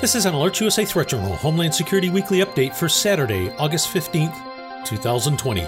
This is an Alert USA Threat Journal Homeland Security Weekly Update for Saturday, August 15th, 2020.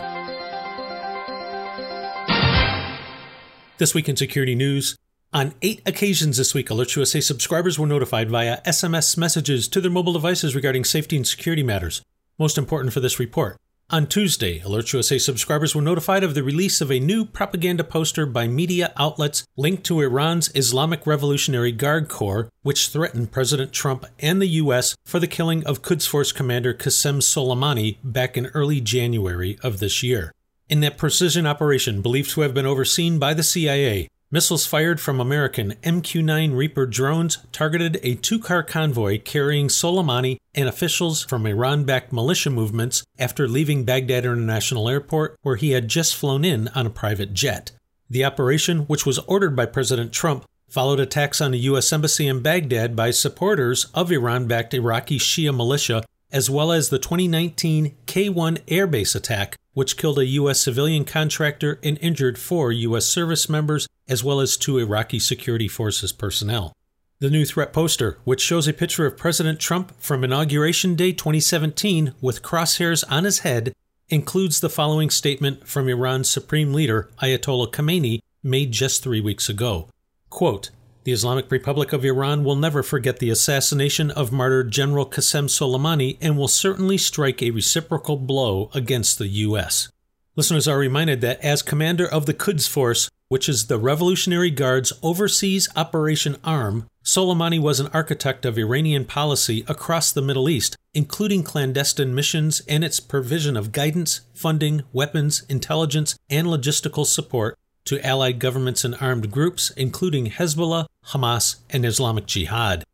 This week in security news, on eight occasions this week, Alert USA subscribers were notified via SMS messages to their mobile devices regarding safety and security matters. Most important for this report, on Tuesday, Alert USA subscribers were notified of the release of a new propaganda poster by media outlets linked to Iran's Islamic Revolutionary Guard Corps, which threatened President Trump and the U.S. for the killing of Quds Force commander Qasem Soleimani back in early January of this year. In that precision operation believed to have been overseen by the CIA, Missiles fired from American MQ 9 Reaper drones targeted a two car convoy carrying Soleimani and officials from Iran backed militia movements after leaving Baghdad International Airport, where he had just flown in on a private jet. The operation, which was ordered by President Trump, followed attacks on the U.S. Embassy in Baghdad by supporters of Iran backed Iraqi Shia militia, as well as the 2019 K 1 airbase attack which killed a U.S. civilian contractor and injured four U.S. service members, as well as two Iraqi security forces personnel. The new threat poster, which shows a picture of President Trump from Inauguration Day 2017 with crosshairs on his head, includes the following statement from Iran's Supreme Leader, Ayatollah Khamenei, made just three weeks ago. Quote, the Islamic Republic of Iran will never forget the assassination of martyr General Qasem Soleimani and will certainly strike a reciprocal blow against the U.S. Listeners are reminded that as commander of the Quds Force, which is the Revolutionary Guard's overseas operation arm, Soleimani was an architect of Iranian policy across the Middle East, including clandestine missions and its provision of guidance, funding, weapons, intelligence, and logistical support to allied governments and armed groups, including Hezbollah, Hamas, and Islamic Jihad.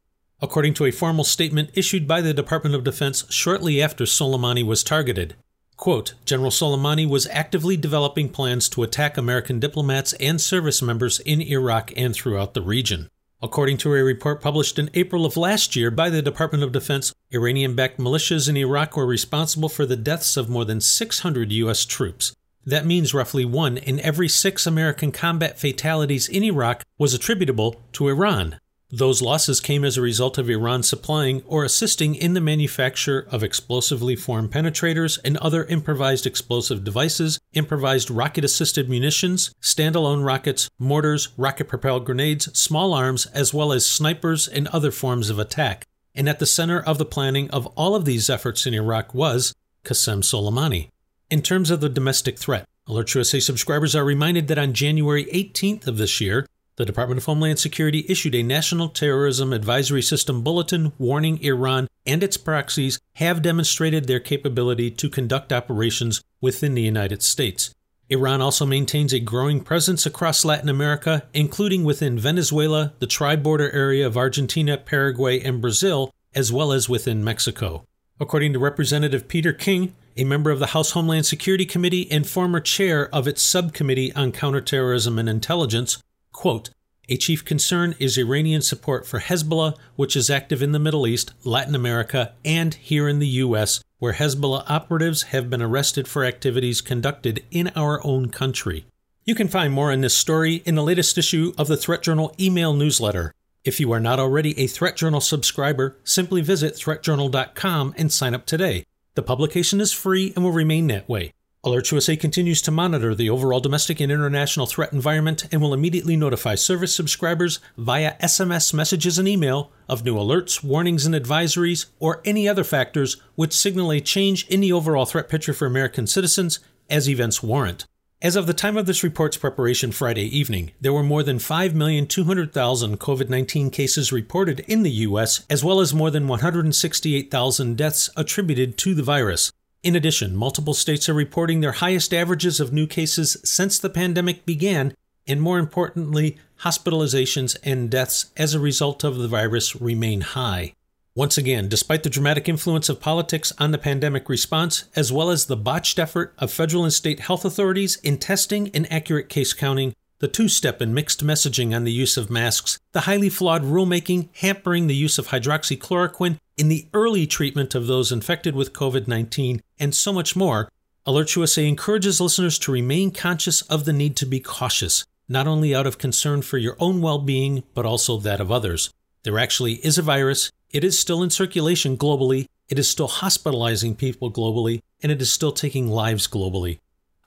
According to a formal statement issued by the Department of Defense shortly after Soleimani was targeted, quote, General Soleimani was actively developing plans to attack American diplomats and service members in Iraq and throughout the region. According to a report published in April of last year by the Department of Defense, Iranian backed militias in Iraq were responsible for the deaths of more than 600 U.S. troops, that means roughly one in every six American combat fatalities in Iraq was attributable to Iran. Those losses came as a result of Iran supplying or assisting in the manufacture of explosively formed penetrators and other improvised explosive devices, improvised rocket assisted munitions, standalone rockets, mortars, rocket propelled grenades, small arms, as well as snipers and other forms of attack. And at the center of the planning of all of these efforts in Iraq was Qasem Soleimani. In terms of the domestic threat, Alert USA subscribers are reminded that on January 18th of this year, the Department of Homeland Security issued a National Terrorism Advisory System bulletin warning Iran and its proxies have demonstrated their capability to conduct operations within the United States. Iran also maintains a growing presence across Latin America, including within Venezuela, the tri border area of Argentina, Paraguay, and Brazil, as well as within Mexico. According to Representative Peter King, a member of the House Homeland Security Committee and former chair of its subcommittee on counterterrorism and intelligence, quote, a chief concern is Iranian support for Hezbollah, which is active in the Middle East, Latin America, and here in the U.S., where Hezbollah operatives have been arrested for activities conducted in our own country. You can find more on this story in the latest issue of the Threat Journal email newsletter. If you are not already a Threat Journal subscriber, simply visit threatjournal.com and sign up today. The publication is free and will remain that way. Alert USA continues to monitor the overall domestic and international threat environment and will immediately notify service subscribers via SMS messages and email of new alerts, warnings, and advisories, or any other factors which signal a change in the overall threat picture for American citizens as events warrant. As of the time of this report's preparation Friday evening, there were more than 5,200,000 COVID 19 cases reported in the U.S., as well as more than 168,000 deaths attributed to the virus. In addition, multiple states are reporting their highest averages of new cases since the pandemic began, and more importantly, hospitalizations and deaths as a result of the virus remain high. Once again, despite the dramatic influence of politics on the pandemic response, as well as the botched effort of federal and state health authorities in testing and accurate case counting, the two step and mixed messaging on the use of masks, the highly flawed rulemaking hampering the use of hydroxychloroquine in the early treatment of those infected with COVID 19, and so much more, Alert USA encourages listeners to remain conscious of the need to be cautious, not only out of concern for your own well being, but also that of others. There actually is a virus, it is still in circulation globally, it is still hospitalizing people globally, and it is still taking lives globally.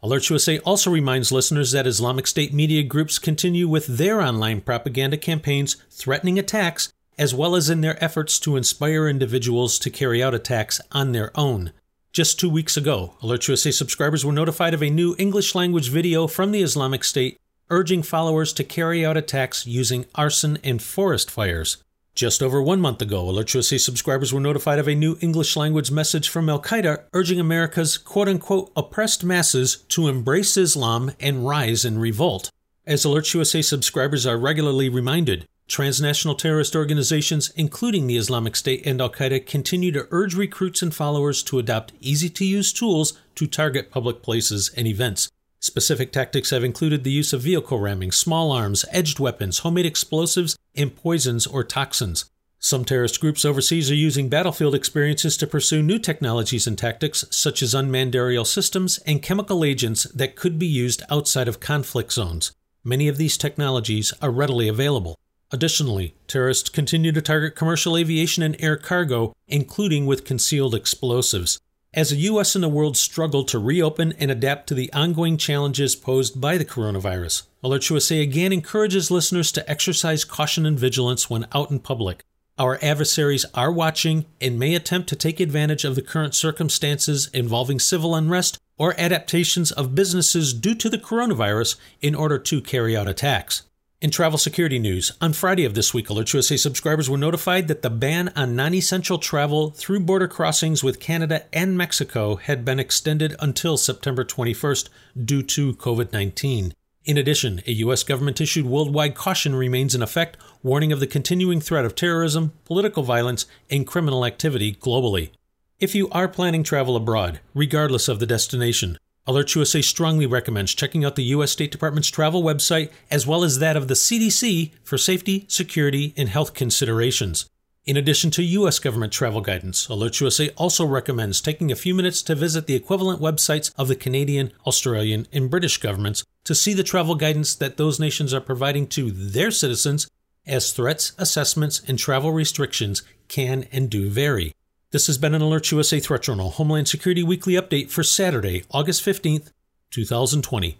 Alert USA also reminds listeners that Islamic State media groups continue with their online propaganda campaigns threatening attacks, as well as in their efforts to inspire individuals to carry out attacks on their own. Just two weeks ago, Alert USA subscribers were notified of a new English language video from the Islamic State urging followers to carry out attacks using arson and forest fires. Just over one month ago, USA subscribers were notified of a new English language message from Al Qaeda urging America's quote unquote oppressed masses to embrace Islam and rise in revolt. As Alert USA subscribers are regularly reminded, transnational terrorist organizations, including the Islamic State and Al Qaeda, continue to urge recruits and followers to adopt easy to use tools to target public places and events. Specific tactics have included the use of vehicle ramming, small arms, edged weapons, homemade explosives, and poisons or toxins. Some terrorist groups overseas are using battlefield experiences to pursue new technologies and tactics, such as unmanned aerial systems and chemical agents that could be used outside of conflict zones. Many of these technologies are readily available. Additionally, terrorists continue to target commercial aviation and air cargo, including with concealed explosives. As the U.S. and the world struggle to reopen and adapt to the ongoing challenges posed by the coronavirus, Alert USA again encourages listeners to exercise caution and vigilance when out in public. Our adversaries are watching and may attempt to take advantage of the current circumstances involving civil unrest or adaptations of businesses due to the coronavirus in order to carry out attacks. In travel security news, on Friday of this week, Alert USA subscribers were notified that the ban on non essential travel through border crossings with Canada and Mexico had been extended until September 21st due to COVID 19. In addition, a U.S. government issued worldwide caution remains in effect, warning of the continuing threat of terrorism, political violence, and criminal activity globally. If you are planning travel abroad, regardless of the destination, Alert USA strongly recommends checking out the U.S. State Department's travel website as well as that of the CDC for safety, security, and health considerations. In addition to U.S. government travel guidance, Alert USA also recommends taking a few minutes to visit the equivalent websites of the Canadian, Australian, and British governments to see the travel guidance that those nations are providing to their citizens, as threats, assessments, and travel restrictions can and do vary. This has been an Alert USA Threat Journal Homeland Security Weekly Update for Saturday, August 15th, 2020.